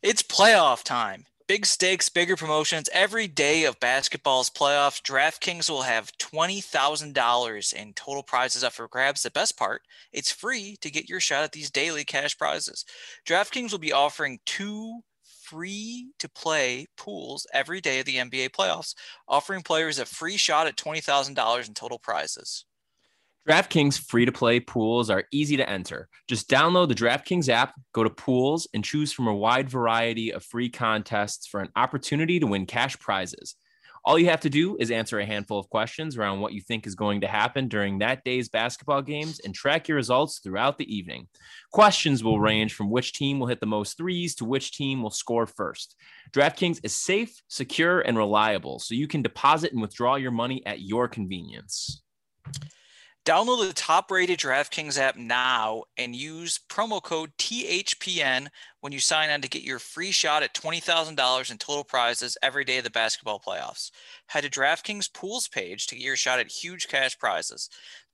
It's playoff time. Big stakes, bigger promotions. Every day of basketball's playoffs, DraftKings will have $20,000 in total prizes up for grabs. The best part, it's free to get your shot at these daily cash prizes. DraftKings will be offering two free to play pools every day of the NBA playoffs, offering players a free shot at $20,000 in total prizes. DraftKings free to play pools are easy to enter. Just download the DraftKings app, go to pools, and choose from a wide variety of free contests for an opportunity to win cash prizes. All you have to do is answer a handful of questions around what you think is going to happen during that day's basketball games and track your results throughout the evening. Questions will range from which team will hit the most threes to which team will score first. DraftKings is safe, secure, and reliable, so you can deposit and withdraw your money at your convenience. Download the top rated DraftKings app now and use promo code THPN when you sign on to get your free shot at $20,000 in total prizes every day of the basketball playoffs. Head to DraftKings Pools page to get your shot at huge cash prizes.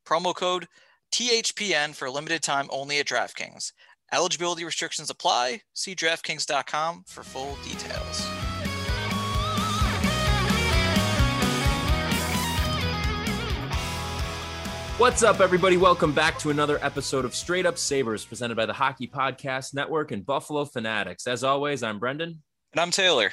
Promo code THPN for a limited time only at DraftKings. Eligibility restrictions apply. See DraftKings.com for full details. What's up, everybody? Welcome back to another episode of Straight Up Sabres presented by the Hockey Podcast Network and Buffalo Fanatics. As always, I'm Brendan. And I'm Taylor.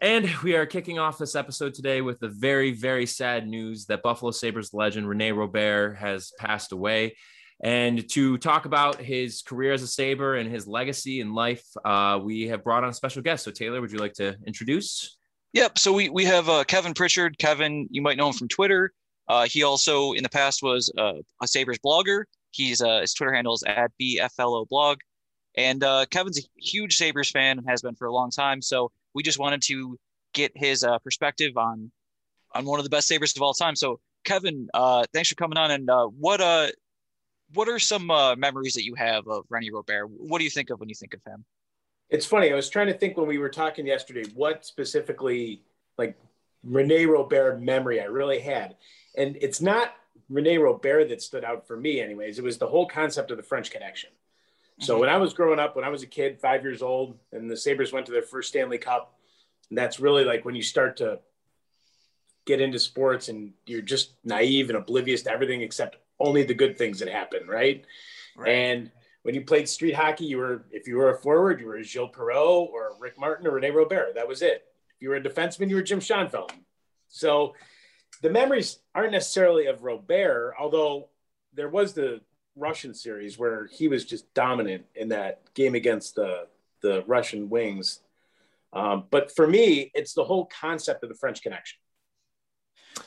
And we are kicking off this episode today with the very, very sad news that Buffalo Sabres legend Rene Robert has passed away. And to talk about his career as a Sabre and his legacy in life, uh, we have brought on a special guest. So, Taylor, would you like to introduce? Yep. So we, we have uh, Kevin Pritchard. Kevin, you might know him from Twitter. Uh, he also in the past was uh, a Sabres blogger. He's uh, his Twitter handle is at BFLO blog. And uh, Kevin's a huge Sabres fan and has been for a long time. So we just wanted to get his uh, perspective on on one of the best Sabres of all time. So Kevin, uh, thanks for coming on. And what uh, what are some memories that you have of Rene Robert? What do you think of when you think of him? It's funny. I was trying to think when we were talking yesterday, what specifically like Rene Robert memory I really had and it's not Rene Robert that stood out for me, anyways. It was the whole concept of the French Connection. So mm-hmm. when I was growing up, when I was a kid, five years old, and the Sabres went to their first Stanley Cup, that's really like when you start to get into sports and you're just naive and oblivious to everything except only the good things that happen, right? right. And when you played street hockey, you were if you were a forward, you were Gilles Perreault or Rick Martin or Rene Robert. That was it. If you were a defenseman, you were Jim Schoenfeld. So the memories aren't necessarily of Robert, although there was the Russian series where he was just dominant in that game against the the Russian Wings. Um, but for me, it's the whole concept of the French Connection.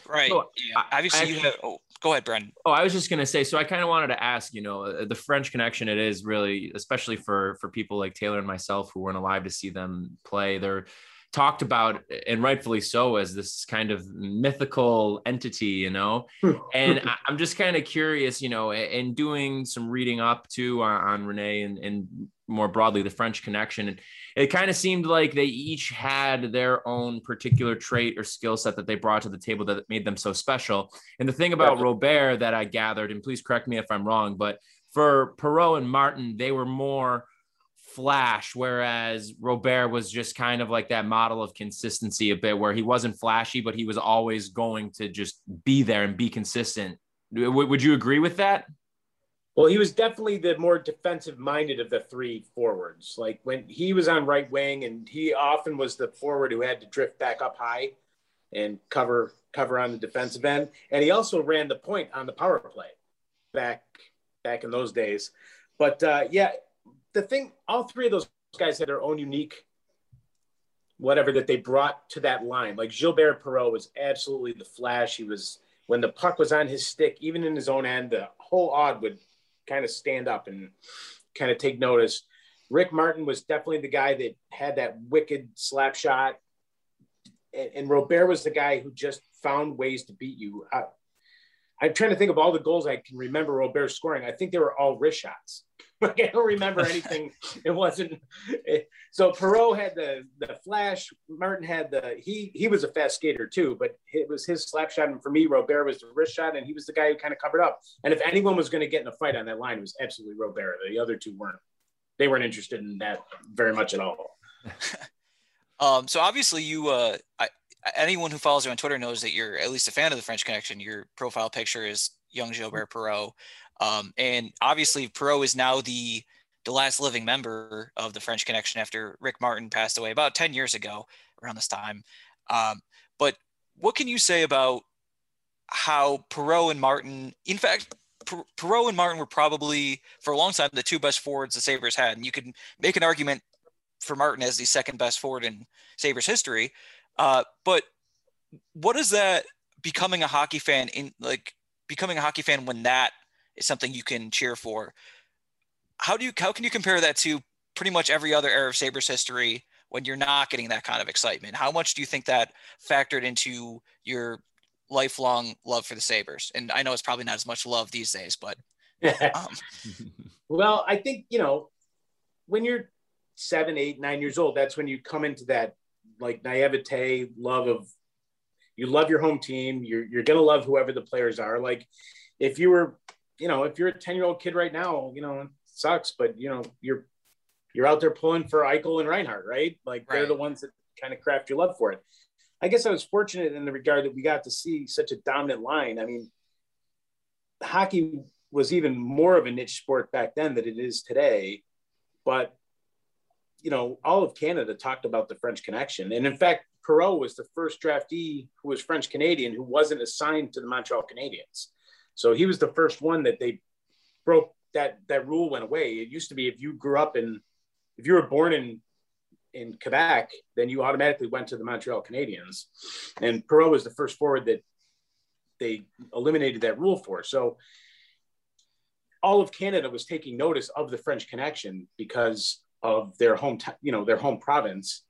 Right. So, yeah. Obviously, I, you have. Oh, go ahead, Brendan. Oh, I was just gonna say. So I kind of wanted to ask. You know, uh, the French Connection. It is really, especially for for people like Taylor and myself who weren't alive to see them play. They're talked about and rightfully so as this kind of mythical entity you know? Hmm. and i'm just kind of curious you know in doing some reading up too on, on rene and, and more broadly the french connection and it kind of seemed like they each had their own particular trait or skill set that they brought to the table that made them so special. And the thing about robert that i gathered and please correct me if i'm wrong but for perreault and martin they were more flash, whereas Robert was just kind of like that model of consistency a bit, where he wasn't flashy, but he was always going to just be there and be consistent. W- would you agree with that? Well, he was definitely the more defensive minded of the three forwards. Like when he was on right wing, and he often was the forward who had to drift back up high and cover cover on the defensive end. And he also ran the point on the power play back back in those days. But uh, yeah, the thing, all three of those guys had their own unique whatever that they brought to that line. Like Gilbert Perreault was absolutely the flash. He was when the puck was on his stick, even in his own end, the whole Aud would kind of stand up and kind of take notice. Rick Martin was definitely the guy that had that wicked slap shot. And, and Robert was the guy who just found ways to beat you. I, I'm trying to think of all the goals I can remember Robert scoring. I think they were all wrist shots. like I don't remember anything. it wasn't. It, so Perreault had the the flash. Martin had the he he was a fast skater too, but it was his slap shot. And for me, Robert was the wrist shot, and he was the guy who kind of covered up. And if anyone was going to get in a fight on that line, it was absolutely Robert. The other two weren't. They weren't interested in that very much at all. um. So obviously, you uh, I, anyone who follows you on Twitter knows that you're at least a fan of the French Connection. Your profile picture is young Gilbert Perreault. Um, and obviously, Perreault is now the the last living member of the French Connection after Rick Martin passed away about 10 years ago around this time. Um, but what can you say about how Perreault and Martin, in fact, Perreault and Martin were probably for a long time the two best forwards the Sabres had. And you could make an argument for Martin as the second best forward in Sabres history. Uh, but what is that becoming a hockey fan in like becoming a hockey fan when that is something you can cheer for. How do you how can you compare that to pretty much every other era of Sabres history when you're not getting that kind of excitement? How much do you think that factored into your lifelong love for the Sabres? And I know it's probably not as much love these days, but um. well, I think you know when you're seven, eight, nine years old, that's when you come into that like naivete love of you love your home team. You're you're gonna love whoever the players are. Like if you were you know, if you're a 10 year old kid right now, you know, it sucks, but you know, you're, you're out there pulling for Eichel and Reinhart, right? Like right. they're the ones that kind of craft your love for it. I guess I was fortunate in the regard that we got to see such a dominant line. I mean, hockey was even more of a niche sport back then than it is today. But, you know, all of Canada talked about the French connection. And in fact, Perreault was the first draftee who was French Canadian who wasn't assigned to the Montreal Canadiens. So he was the first one that they broke that that rule went away. It used to be if you grew up in if you were born in in Quebec, then you automatically went to the Montreal Canadiens. And Perreault was the first forward that they eliminated that rule for. So all of Canada was taking notice of the French connection because of their home, you know, their home province.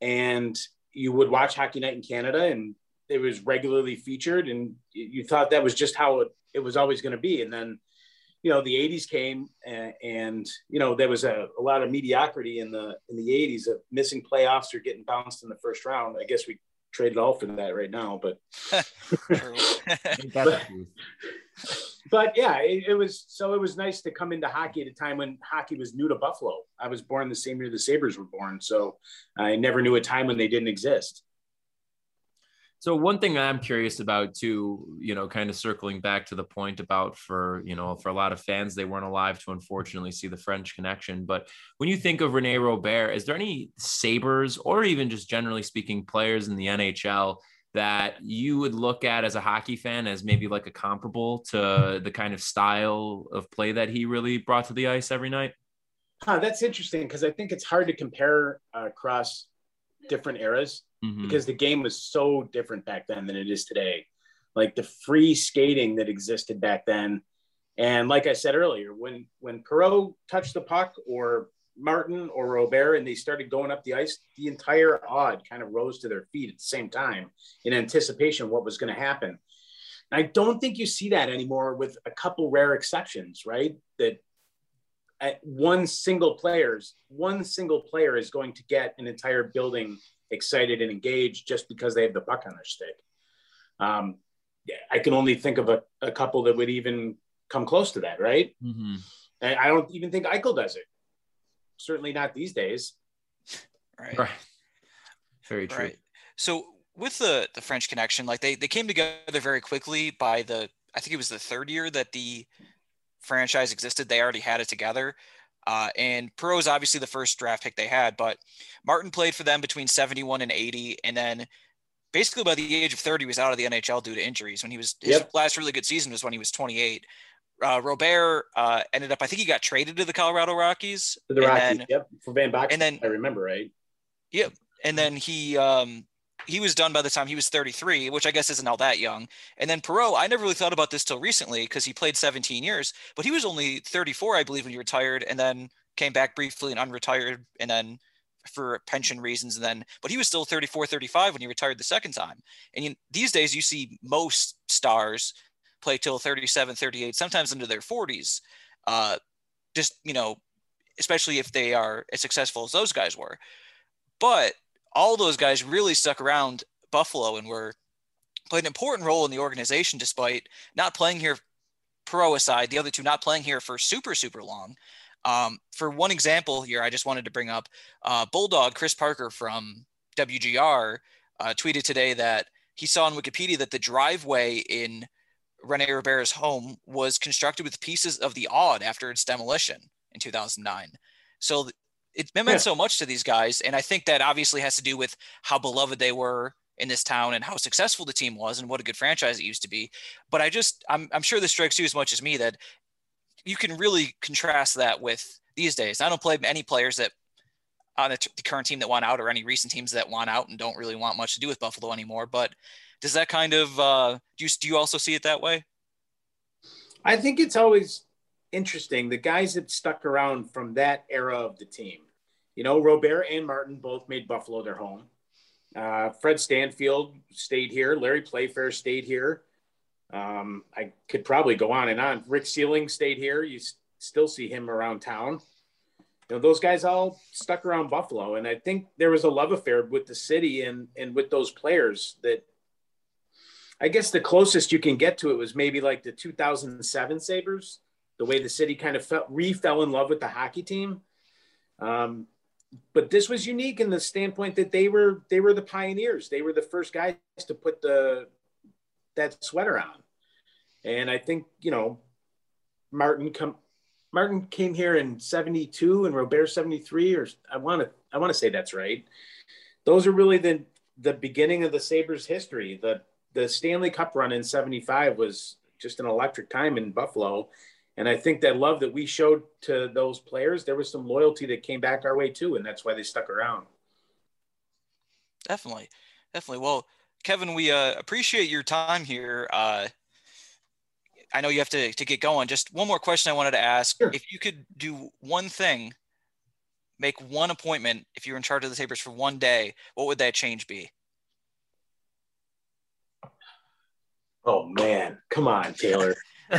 And you would watch Hockey Night in Canada and it was regularly featured and you thought that was just how it, it was always going to be and then you know the 80s came and, and you know there was a, a, lot of mediocrity in the in the 80s of missing playoffs or getting bounced in the first round i guess we traded all for that right now but but, but, yeah it, it, was so it was nice to come into hockey at a time when hockey was new to buffalo. I was born the same year the sabres were born so i never knew a time when they didn't exist so one thing I'm curious about too, you know, kind of circling back to the point about for, you know, for a lot of fans, they weren't alive to unfortunately see the French connection. But when you think of Rene Robert, is there any Sabres or even just generally speaking players in the NHL that you would look at as a hockey fan as maybe like a comparable to the kind of style of play that he really brought to the ice every night? Huh, that's interesting because I think it's hard to compare uh, across different eras mm-hmm. because the game was so different back then than it is today. Like the free skating that existed back then. And like I said earlier, when when Perreault touched the puck or Martin or Robert and they started going up the ice, the entire Aud kind of rose to their feet at the same time in anticipation of what was going to happen. And I don't think you see that anymore with a couple rare exceptions, right? That one single players, one single player is going to get an entire building excited and engaged just because they have the puck on their stick. Um, I can only think of a, a, couple that would even come close to that, right? Mm-hmm. And I don't even think Eichel does it. Certainly not these days. Right. right. Very true. Right. So with the the French connection, like they they came together very quickly by the I think it was the third year that the franchise existed. They already had it together. Uh, and is obviously the first draft pick they had, but Martin played for them between 71 and 80. And then basically by the age of 30, he was out of the NHL due to injuries. When he was, his yep. last really good season was when he was 28. Uh, Robert uh, ended up, I think he got traded to the Colorado Rockies. To the Rockies, then, yep. For Van Boxmeer, and then I remember, right? Yep. And then he um, he was done by the time he was 33, which I guess isn't all that young. And then Perreault, I never really thought about this till recently because he played 17 years, but he was only 34, I believe, when he retired. And then came back briefly and unretired, and then for pension reasons. And then, but he was still 34, 35 when he retired the second time. And you, these days, you see most stars play till 37, 38, sometimes into their 40s. Uh, just, you know, especially if they are as successful as those guys were. But all those guys really stuck around Buffalo and were played an important role in the organization despite not playing here pro aside, the other two not playing here for super, super long. Um, for one example here, I just wanted to bring up uh, Bulldog Chris Parker from WGR uh, tweeted today that he saw on Wikipedia that the driveway in Rene Robert's home was constructed with pieces of the Aud after its demolition in 2009. So it meant yeah. so much to these guys. And I think that obviously has to do with how beloved they were in this town and how successful the team was and what a good franchise it used to be. But I just, I'm, I'm sure this strikes you as much as me that you can really contrast that with these days. I don't play any players that on the, t- the current team that want out or any recent teams that want out and don't really want much to do with Buffalo anymore. But does that kind of, uh, do you, do you also see it that way? I think it's always interesting. The guys that stuck around from that era of the team, you know, Robert and Martin both made Buffalo their home. Uh, Fred Stanfield stayed here. Larry Playfair stayed here. Um, I could probably go on and on. Rick Seiling stayed here. You s- still see him around town. You know, those guys all stuck around Buffalo, and I think there was a love affair with the city and and with those players that. I guess the closest you can get to it was maybe like the 2007 Sabres, the way the city kind of felt, re fell in love with the hockey team. Um, but this was unique in the standpoint that they were they were the pioneers. They were the first guys to put the that sweater on. And I think, you know, Martin come Martin came here in 72 and Robert 73 or I want to I want to say that's right. Those are really the the beginning of the Sabres history. The the Stanley Cup run in 75 was just an electric time in Buffalo. And I think that love that we showed to those players, there was some loyalty that came back our way too, and that's why they stuck around. Definitely, definitely. Well, Kevin, we uh, appreciate your time here. Uh, I know you have to, to get going. Just one more question I wanted to ask. Sure. If you could do one thing, make one appointment, if you were in charge of the Sabres for one day, what would that change be? Oh, man. Come on, Taylor. you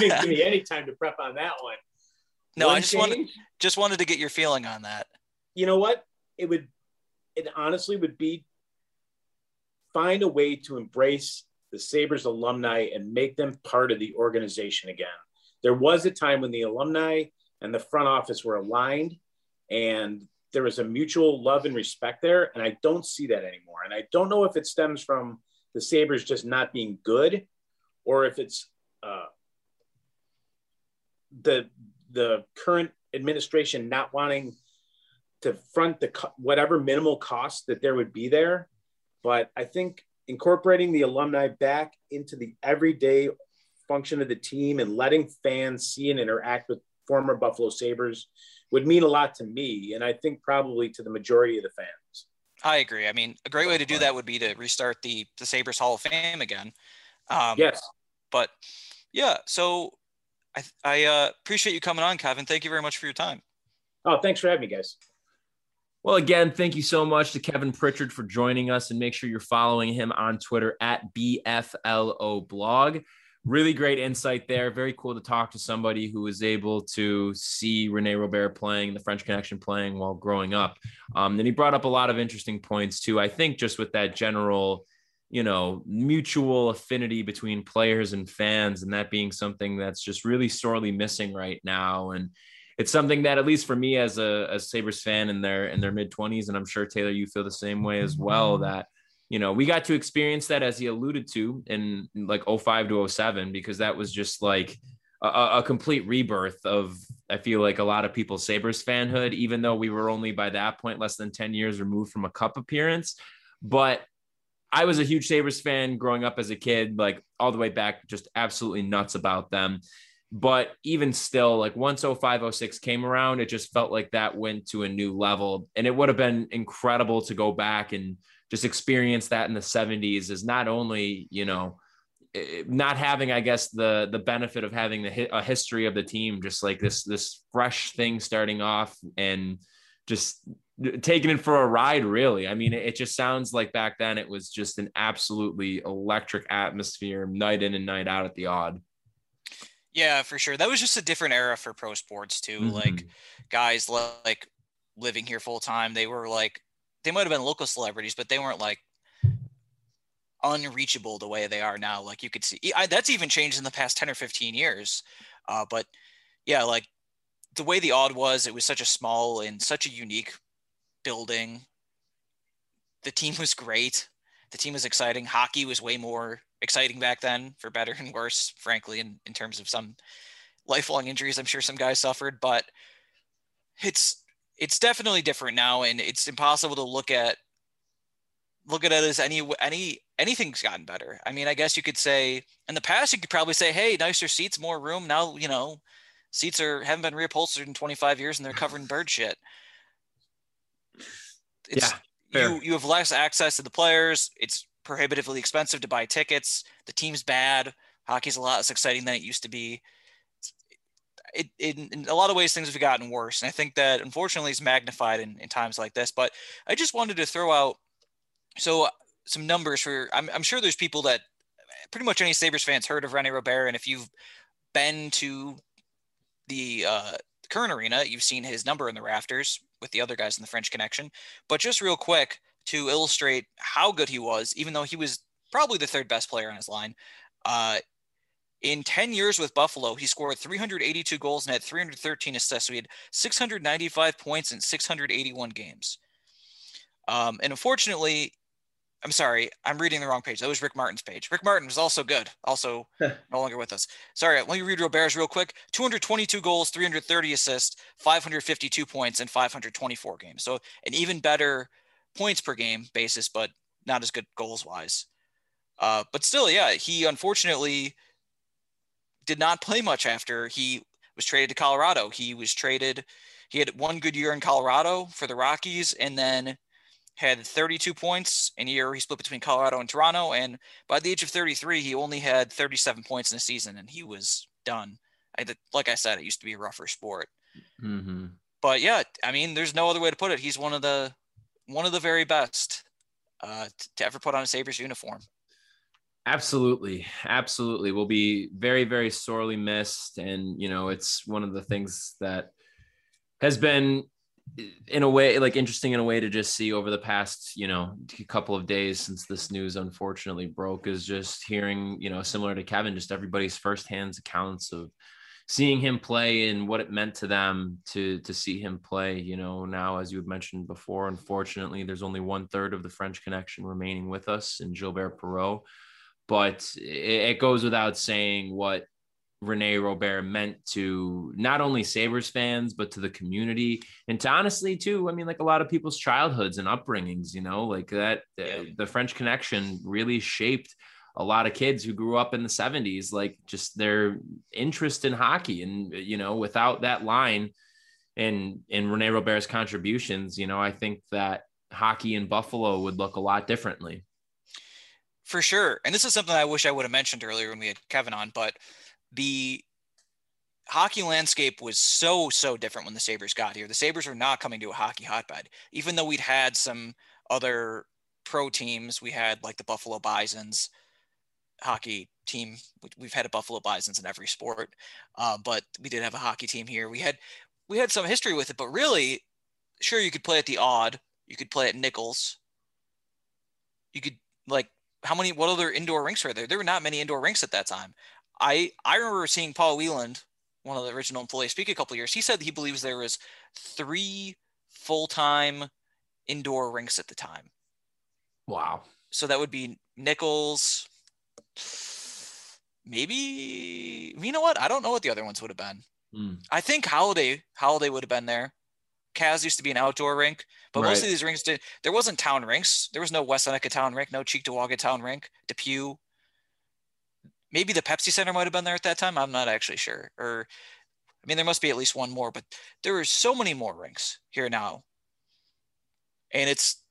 didn't give me any time to prep on that one. No, one I just change? wanted just wanted to get your feeling on that. You know what? It would it honestly would be find a way to embrace the Sabres alumni and make them part of the organization again. There was a time when the alumni and the front office were aligned and there was a mutual love and respect there. And I don't see that anymore. And I don't know if it stems from the Sabres just not being good or if it's uh, the, the current administration not wanting to front the whatever minimal cost that there would be there. But I think incorporating the alumni back into the everyday function of the team and letting fans see and interact with former Buffalo Sabres would mean a lot to me. And I think probably to the majority of the fans. I agree. I mean, a great way to do that would be to restart the, the Sabres Hall of Fame again. Um, yes. But yeah, so I, I uh, appreciate you coming on, Kevin. Thank you very much for your time. Oh, thanks for having me, guys. Well, again, thank you so much to Kevin Pritchard for joining us, and make sure you're following him on Twitter at BFLO blog. Really great insight there. Very cool to talk to somebody who was able to see Rene Robert playing, the French Connection playing while growing up. Um, and he brought up a lot of interesting points too. I think just with that general, you know, mutual affinity between players and fans, and that being something that's just really sorely missing right now. And it's something that at least for me as a as Sabres fan in their in their mid 20s and I'm sure Taylor you feel the same way as well mm-hmm. that you know we got to experience that as he alluded to in like 05 to 07 because that was just like a, a complete rebirth of I feel like a lot of people's Sabres fanhood even though we were only by that point less than 10 years removed from a cup appearance but I was a huge Sabres fan growing up as a kid, like all the way back, just absolutely nuts about them. But even still, like once 0506 came around, it just felt like that went to a new level. And it would have been incredible to go back and just experience that in the 70s is not only, you know, eh, not having, I guess, the the benefit of having the a history of the team, just like this this fresh thing starting off and just taking it for a ride. Really, I mean, it just sounds like back then it was just an absolutely electric atmosphere, night in and night out at the Aud. Yeah, for sure. That was just a different era for pro sports too. Mm-hmm. Like guys like living here full time, they were like they might have been local celebrities, but they weren't like unreachable the way they are now. Like you could see, I, that's even changed in the past 10 or 15 years. Uh, but yeah, like the way the Aud was, it was such a small and such a unique building. The team was great. The team was exciting. Hockey was way more exciting back then, for better and worse, frankly, in, in terms of some lifelong injuries I'm sure some guys suffered. But it's it's definitely different now, and it's impossible to look at look at it as any any anything's gotten better. I mean, I guess you could say in the past you could probably say, hey, nicer seats, more room. Now you know, seats are haven't been reupholstered in 25 years and they're covered in bird shit. It's, yeah, you you have less access to the players. It's prohibitively expensive to buy tickets. The team's bad. Hockey's a lot less exciting than it used to be. It, it, in a lot of ways, things have gotten worse. And I think that unfortunately is magnified in, in times like this. But I just wanted to throw out so uh, some numbers for I'm, I'm sure there's people that pretty much any Sabres fans heard of Rene Robert. And if you've been to the uh, current arena, you've seen his number in the rafters with the other guys in the French Connection. But just real quick to illustrate how good he was, even though he was probably the third best player on his line. Uh, in 10 years with Buffalo, he scored 382 goals and had 313 assists. So he had 695 points in 681 games. Um, and unfortunately, I'm sorry, I'm reading the wrong page. That was Rick Martin's page. Rick Martin was also good, also no longer with us. Sorry, let me read Robert's real quick. 222 goals, 330 assists, 552 points, and 524 games. So an even better points per game basis, but not as good goals wise. Uh, but still, yeah, he unfortunately did not play much after he was traded to Colorado. He was traded. He had one good year in Colorado for the Rockies, and then had 32 points in a year he split between Colorado and Toronto. And by the age of 33, he only had 37 points in a season and he was done. I, like I said, it used to be a rougher sport. Mm-hmm. But yeah, I mean, there's no other way to put it. He's one of the one of the very best uh, to, to ever put on a Sabres uniform. Absolutely. Absolutely. Will be very, very sorely missed. And, you know, it's one of the things that has been in a way like interesting in a way to just see over the past you know couple of days since this news unfortunately broke is just hearing you know similar to kevin just everybody's firsthand accounts of seeing him play and what it meant to them to to see him play you know now as you had mentioned before unfortunately there's only one third of the french connection remaining with us in gilbert perreault but it goes without saying what Rene Robert meant to not only Sabres fans, but to the community. And to honestly, too, I mean, like a lot of people's childhoods and upbringings, you know, like that, uh, yeah. the French connection really shaped a lot of kids who grew up in the 70s, like just their interest in hockey. And, you know, without that line and, and Rene Robert's contributions, you know, I think that hockey in Buffalo would look a lot differently. For sure. And this is something I wish I would have mentioned earlier when we had Kevin on, but the hockey landscape was so so different when the Sabres got here. The Sabres were not coming to a hockey hotbed, even though we'd had some other pro teams. We had like the Buffalo Bisons hockey team. We've had a Buffalo Bisons in every sport, uh, but we did have a hockey team here. We had we had some history with it, but really, sure you could play at the Aud. You could play at Nichols. You could like how many what other indoor rinks were there? There were not many indoor rinks at that time. I I remember seeing Paul Wieland, one of the original employees, speak a couple years. He said he believes there was three full time indoor rinks at the time. Wow. So that would be Nichols. Maybe you know what? I don't know what the other ones would have been. Mm. I think Holiday Holiday would have been there. Kaz used to be an outdoor rink, but right. most of these rinks did. There wasn't town rinks. There was no West Seneca town rink, no Cheektowaga town rink, Depew maybe the Pepsi Center might have been there at that time. I'm not actually sure. Or, I mean, there must be at least one more, but there are so many more rinks here now. And it's,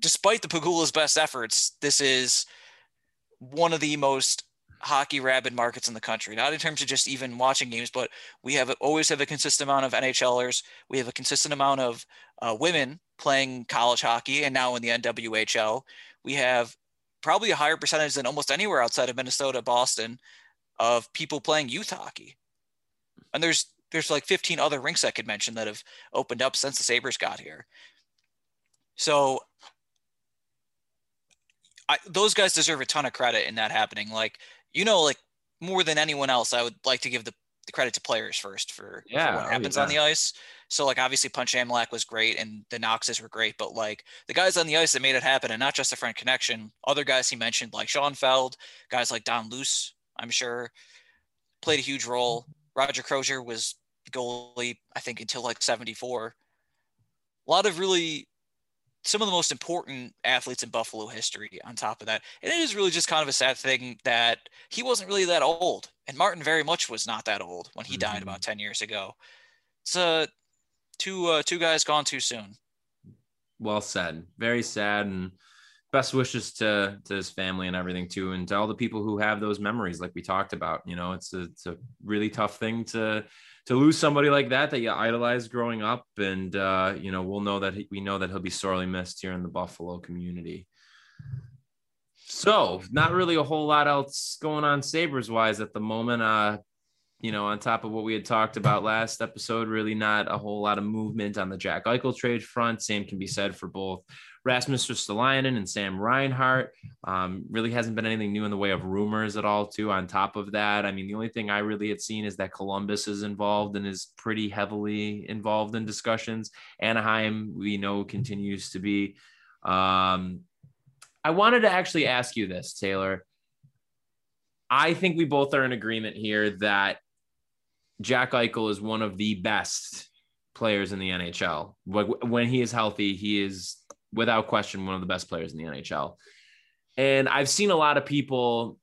despite the Pegula's best efforts, this is one of the most hockey rabid markets in the country. Not in terms of just even watching games, but we have always have a consistent amount of NHLers. We have a consistent amount of uh, women playing college hockey, and now in the NWHL, we have probably a higher percentage than almost anywhere outside of Minnesota, Boston, of people playing youth hockey. And there's there's like 15 other rinks I could mention that have opened up since the Sabres got here. So I, those guys deserve a ton of credit in that happening. Like, you know, like more than anyone else, I would like to give the, the credit to players first for, yeah, for what oh, happens on the ice. So like obviously Punch Imlach was great and the Knoxes were great, but like the guys on the ice that made it happen and not just the French Connection, other guys he mentioned like Schoenfeld, guys like Don Luce, I'm sure played a huge role. Roger Crozier was goalie, I think until like 74. A lot of really some of the most important athletes in Buffalo history on top of that. And it is really just kind of a sad thing that he wasn't really that old. And Martin very much was not that old when he mm-hmm. died about 10 years ago. It's uh, two, uh, two guys gone too soon. Well said. Very sad. And best wishes to, to his family and everything too. And to all the people who have those memories, like we talked about, you know, it's a, it's a really tough thing to, to lose somebody like that that you idolized growing up, and uh, you know we'll know that he, we know that he'll be sorely missed here in the Buffalo community. So, not really a whole lot else going on Sabres wise at the moment. Uh, you know, on top of what we had talked about last episode, really not a whole lot of movement on the Jack Eichel trade front. Same can be said for both Rasmus Ristolainen and Sam Reinhart. Um, really hasn't been anything new in the way of rumors at all, too. On top of that, I mean, the only thing I really had seen is that Columbus is involved and is pretty heavily involved in discussions. Anaheim, we know, continues to be. Um, I wanted to actually ask you this, Taylor. I think we both are in agreement here that Jack Eichel is one of the best players in the NHL. When he is healthy, he is without question one of the best players in the NHL. And I've seen a lot of people,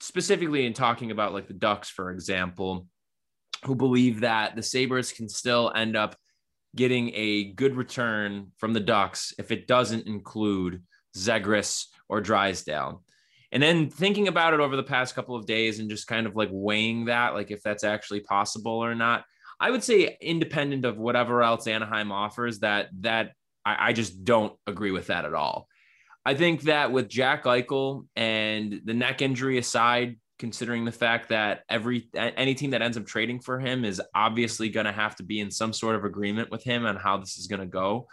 specifically in talking about like the Ducks, for example, who believe that the Sabres can still end up getting a good return from the Ducks if it doesn't include Zegras or Drysdale. And then thinking about it over the past couple of days and just kind of like weighing that, like if that's actually possible or not, I would say independent of whatever else Anaheim offers, that that I, I just don't agree with that at all. I think that with Jack Eichel and the neck injury aside, considering the fact that every any team that ends up trading for him is obviously going to have to be in some sort of agreement with him on how this is going to go.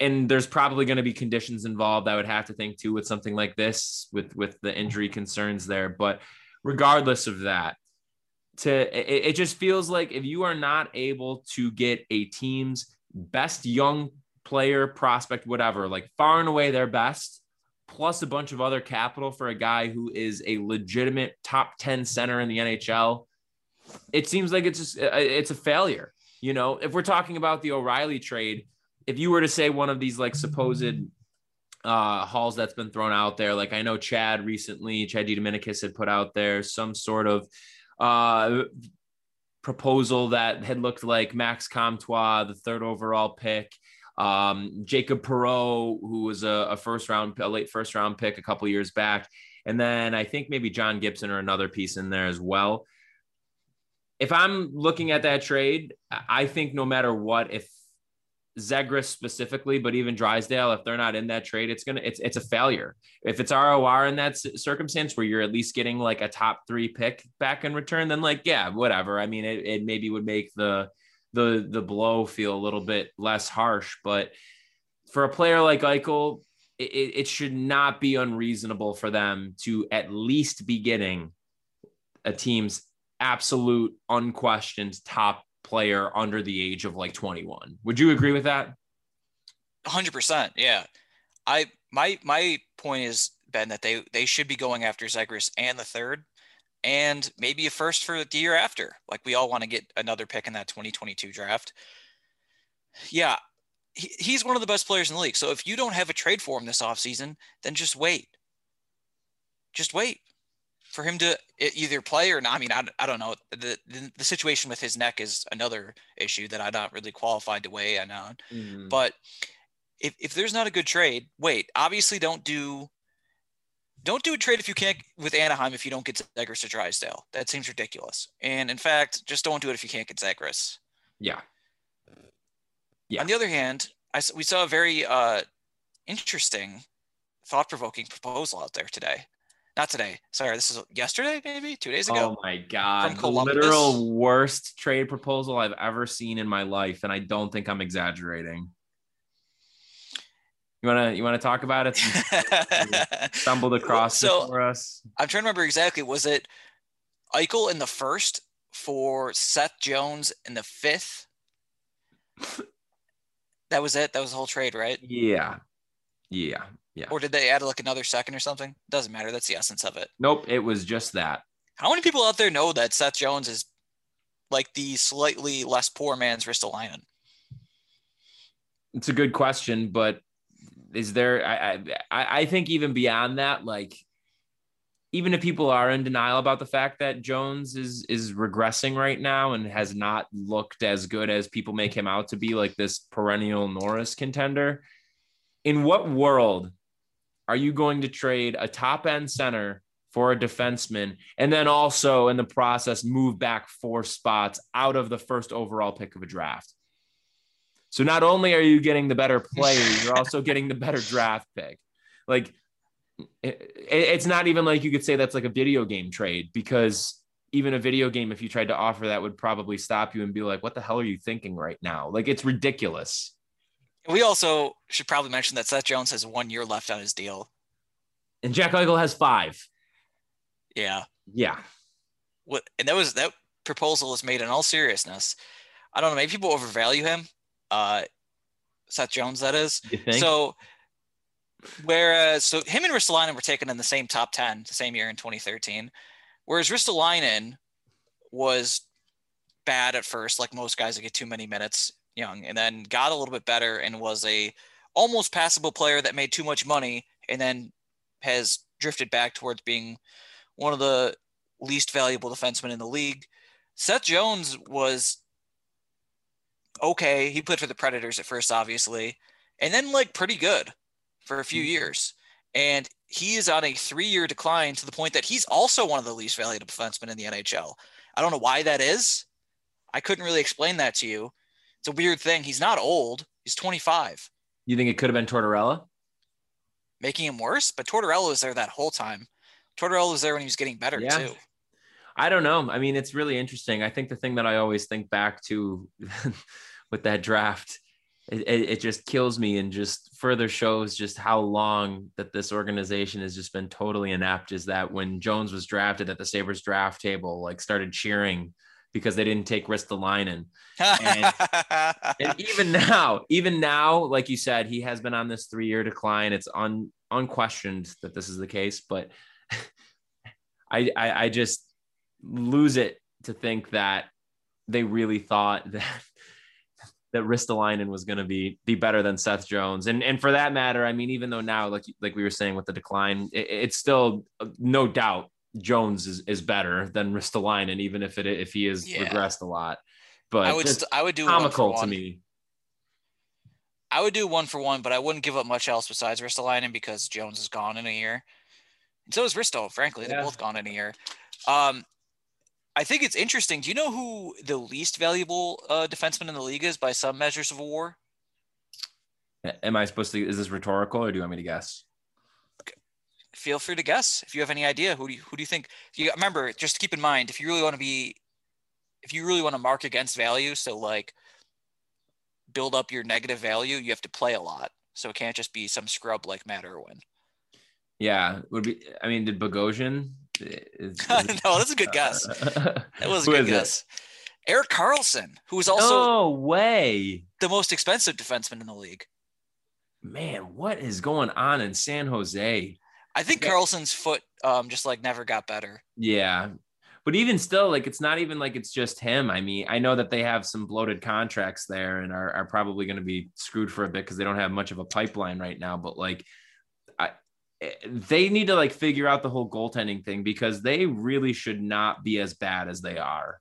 And there's probably going to be conditions involved. I would have to think too with something like this, with with the injury concerns there. But regardless of that, to it, it just feels like if you are not able to get a team's best young player, prospect, whatever, like far and away their best, plus a bunch of other capital for a guy who is a legitimate top 10 center in the NHL. It seems like it's just, it's a failure. You know, if we're talking about the O'Reilly trade, if you were to say one of these like supposed uh hauls that's been thrown out there, like I know Chad recently, Chad DeDominicis had put out there some sort of uh proposal that had looked like Max Comtois, the third overall pick, um, Jacob Perreault, who was a, a, first round, a late first round pick a couple years back, and then I think maybe John Gibson or another piece in there as well. If I'm looking at that trade, I think no matter what, if Zegras specifically, but even Drysdale, if they're not in that trade, it's gonna it's it's a failure. If it's ROR in that circumstance where you're at least getting like a top three pick back in return, then like yeah, whatever. I mean, it, it maybe would make the the the blow feel a little bit less harsh. But for a player like Eichel, it, it should not be unreasonable for them to at least be getting a team's absolute unquestioned top player under the age of like 21. Would you agree with that? 100%. Yeah. I my my point is Ben that they they should be going after Zegras and the third and maybe a first for the year after. Like we all want to get another pick in that 2022 draft. Yeah, he, he's one of the best players in the league. So if you don't have a trade for him this offseason, then just wait. Just wait for him to either play or not. I mean, I, I don't know. The, the, the situation with his neck is another issue that I'm not really qualified to weigh in on. Mm-hmm. But if, if there's not a good trade, wait. Obviously, don't do don't do a trade if you can't with Anaheim if you don't get Zegras to Drysdale. That seems ridiculous. And in fact, just don't do it if you can't get Zegras. Yeah. Yeah. On the other hand, I, we saw a very uh, interesting, thought-provoking proposal out there today. Not today. Sorry, this is yesterday, maybe two days ago. Oh my god! The literal worst trade proposal I've ever seen in my life, and I don't think I'm exaggerating. You wanna you wanna talk about it? stumbled across so, for us. I'm trying to remember exactly. Was it Eichel in the first for Seth Jones in the fifth? that was it. That was the whole trade, right? Yeah, yeah, yeah. Or did they add like another second or something? Doesn't matter. That's the essence of it. Nope, it was just that. How many people out there know that Seth Jones is like the slightly less poor man's Ristolainen? It's a good question, but is there I, I i think even beyond that like even if people are in denial about the fact that jones is is regressing right now and has not looked as good as people make him out to be like this perennial norris contender in what world are you going to trade a top end center for a defenseman and then also in the process move back four spots out of the first overall pick of a draft so not only are you getting the better player, you're also getting the better draft pick. Like it, it's not even like you could say that's like a video game trade because even a video game, if you tried to offer that, would probably stop you and be like, "What the hell are you thinking right now?" Like it's ridiculous. We also should probably mention that Seth Jones has one year left on his deal, and Jack Eichel has five. Yeah. Yeah. What? And that was that proposal was made in all seriousness. I don't know. Maybe people overvalue him uh, Seth Jones, that is. So, whereas, so him and Ristolainen were taken in the same top 10 the same year in 2013, whereas Ristolainen was bad at first, like most guys that get too many minutes young, and then got a little bit better and was a almost passable player that made too much money and then has drifted back towards being one of the least valuable defensemen in the league. Seth Jones was okay. He played for the Predators at first, obviously, and then like pretty good for a few mm-hmm. years. And he is on a three year decline to the point that he's also one of the least valuable defensemen in the NHL. I don't know why that is. I couldn't really explain that to you. It's a weird thing. He's not old, he's 25. You think it could have been Tortorella? Making him worse? But Tortorella was there that whole time. Tortorella was there when he was getting better, yeah. too. I don't know. I mean, it's really interesting. I think the thing that I always think back to with that draft, it, it, just kills me and just further shows just how long that this organization has just been totally inept. Is that when Jones was drafted at the Sabres draft table, like started cheering because they didn't take risk. Ristolainen. And, and even now, even now, like you said, he has been on this three year decline. It's un, unquestioned that this is the case, but I, I, I just lose it to think that they really thought that that Ristolainen was going to be be better than Seth Jones, and and for that matter, I mean, even though now, like like we were saying with the decline, it, it's still no doubt Jones is, is better than Ristolainen, even if it if he has yeah. regressed a lot. But I would st- I would do comical to me. I would do one for one, but I wouldn't give up much else besides Ristolainen because Jones is gone in a year. And so is Risto, frankly. They're both gone in a year. Um, I think it's interesting. Do you know who the least valuable uh, defenseman in the league is by some measures of war? Am I supposed to? Is this rhetorical, or do you want me to guess? Feel free to guess if you have any idea. Who do you, who do you think? You remember, just keep in mind if you really want to be, if you really want to mark against value, so like build up your negative value, you have to play a lot. So it can't just be some scrub like Matt Irwin. Yeah, would be. I mean, did Bogosian is, is, no, that's a good guess. That was a good guess. It? Erik Karlsson, who was also no way the most expensive defenseman in the league. Man, what is going on in San Jose? I think yeah. Karlsson's foot um, just like never got better. Yeah. But even still, like it's not even like it's just him. I mean, I know that they have some bloated contracts there and are, are probably going to be screwed for a bit because they don't have much of a pipeline right now. But like they need to like figure out the whole goaltending thing because they really should not be as bad as they are.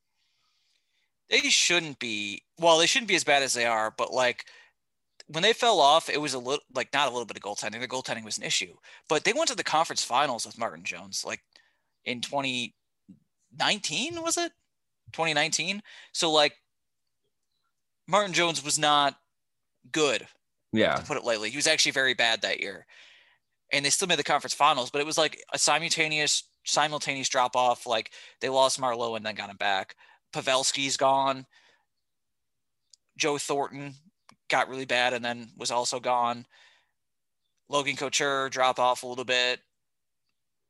They shouldn't be. Well, they shouldn't be as bad as they are, but like when they fell off, it was a little like not a little bit of goaltending. The goaltending was an issue, but they went to the conference finals with Martin Jones, like in 2019, was it? 2019. So like Martin Jones was not good. Yeah. To put it lightly, he was actually very bad that year, and they still made the conference finals. But it was like a simultaneous simultaneous drop off. Like they lost Marleau and then got him back. Pavelski's gone. Joe Thornton got really bad and then was also gone. Logan Couture drop off a little bit.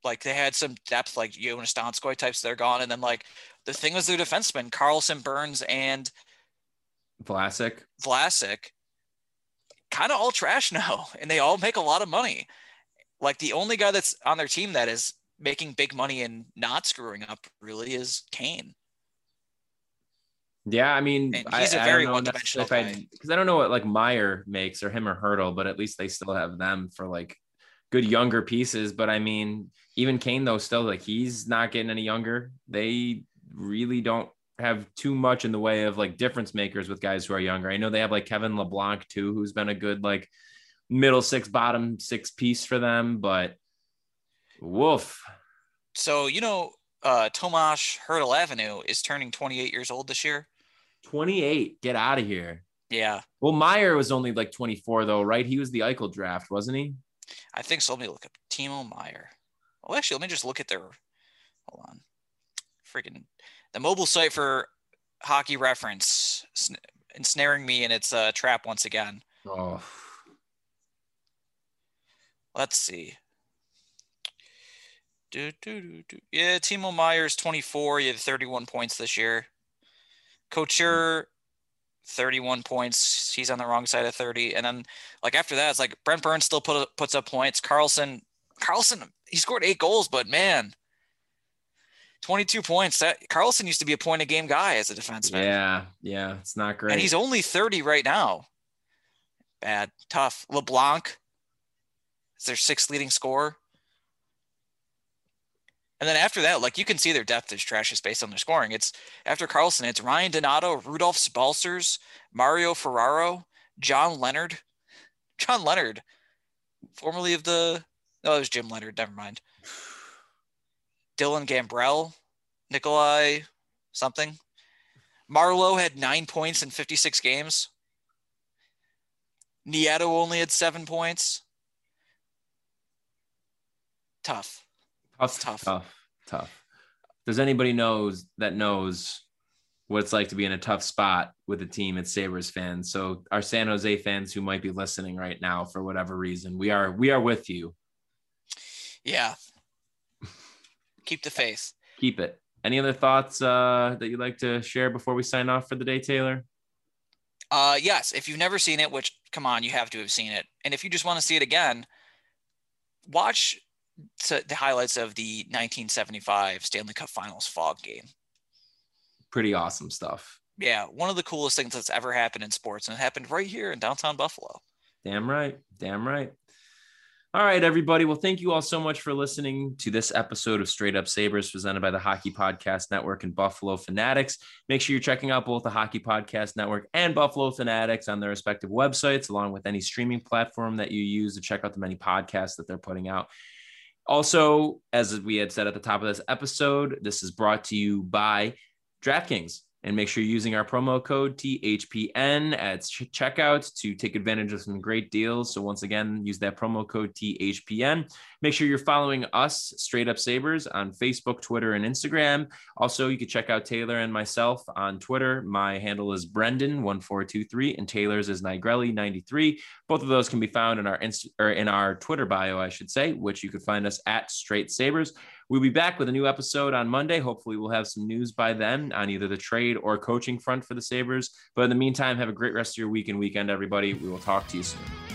Like they had some depth, like Joonas Donskoi types, they're gone. And then like the thing was their defensemen, Karlsson, Burns, and Vlasic. Vlasic, kind of all trash now, and they all make a lot of money. Like the only guy that's on their team that is making big money and not screwing up really is Kane. Yeah, I mean, And he's a I, very don't know one-dimensional guy. because I don't know what like Meier makes or him or Hertl, but at least they still have them for like good younger pieces. But I mean, even Kane though, still like he's not getting any younger. They really don't have too much in the way of like difference makers with guys who are younger. I know they have like Kevin Labanc too, who's been a good like middle six, bottom six piece for them, but woof. So you know, uh, Tomas Hertl Avenue is turning 28 years old this year. 28. Get out of here. Yeah, Well, Meier was only like 24 though, right? He was the Eichel draft, wasn't he? I think so. Let me look up Timo Meier. Oh, actually, let me just look at their. Hold on, freaking the mobile site for Hockey Reference sn- ensnaring me in its uh, trap once again. Oh, Let's see. Do, do, do, do. Yeah, Timo Meier's 24. He had 31 points this year. Couture, 31 points. He's on the wrong side of 30. And then, like, after that, it's like Brent Burns still put, puts up points. Karlsson, Karlsson, he scored eight goals, but man, 22 points. That Karlsson used to be a point a game guy as a defenseman. yeah, yeah, it's not great. And he's only 30 right now. Bad, tough. Labanc their sixth leading scorer. And then after that, like you can see their depth is trash just based on their scoring. It's after Karlsson, it's Ryan Donato, Rudolph Balcers, Mario Ferraro, John Leonard. John Leonard, formerly of the no, it was Jim Leonard, never mind. Dylan Gambrell, Nikolai something. Marleau had nine points in 56 games. Nieto only had seven points. Tough. tough, tough. tough, tough. Does anybody knows that knows what it's like to be in a tough spot with a team at Sabres fans? So our San Jose fans who might be listening right now for whatever reason, we are we are with you. Yeah. Keep the faith. Keep it. Any other thoughts uh, that you'd like to share before we sign off for the day, Taylor? Uh, yes, if you've never seen it, which come on, you have to have seen it, and if you just want to see it again, watch t- the highlights of the 1975 Stanley Cup Finals fog game. Pretty awesome stuff. Yeah, one of the coolest things that's ever happened in sports, and it happened right here in downtown Buffalo. Damn right. Damn right. All right, everybody. Well, thank you all so much for listening to this episode of Straight Up Sabres presented by the Hockey Podcast Network and Buffalo Fanatics. Make sure you're checking out both the Hockey Podcast Network and Buffalo Fanatics on their respective websites, along with any streaming platform that you use to check out the many podcasts that they're putting out. Also, as we had said at the top of this episode, this is brought to you by DraftKings. And make sure you're using our promo code THPN at ch- checkout to take advantage of some great deals. So, once again, use that promo code THPN. Make sure you're following us, Straight Up Sabres, on Facebook, Twitter, and Instagram. Also, you can check out Taylor and myself on Twitter. My handle is Brendan1423 and Taylor's is Nigrelli93. Both of those can be found in our Inst- or in our Twitter bio, I should say, which you could find us at Straight Sabres. We'll be back with a new episode on Monday. Hopefully, we'll have some news by then on either the trade or coaching front for the Sabres. But in the meantime, have a great rest of your week and weekend, everybody. We will talk to you soon.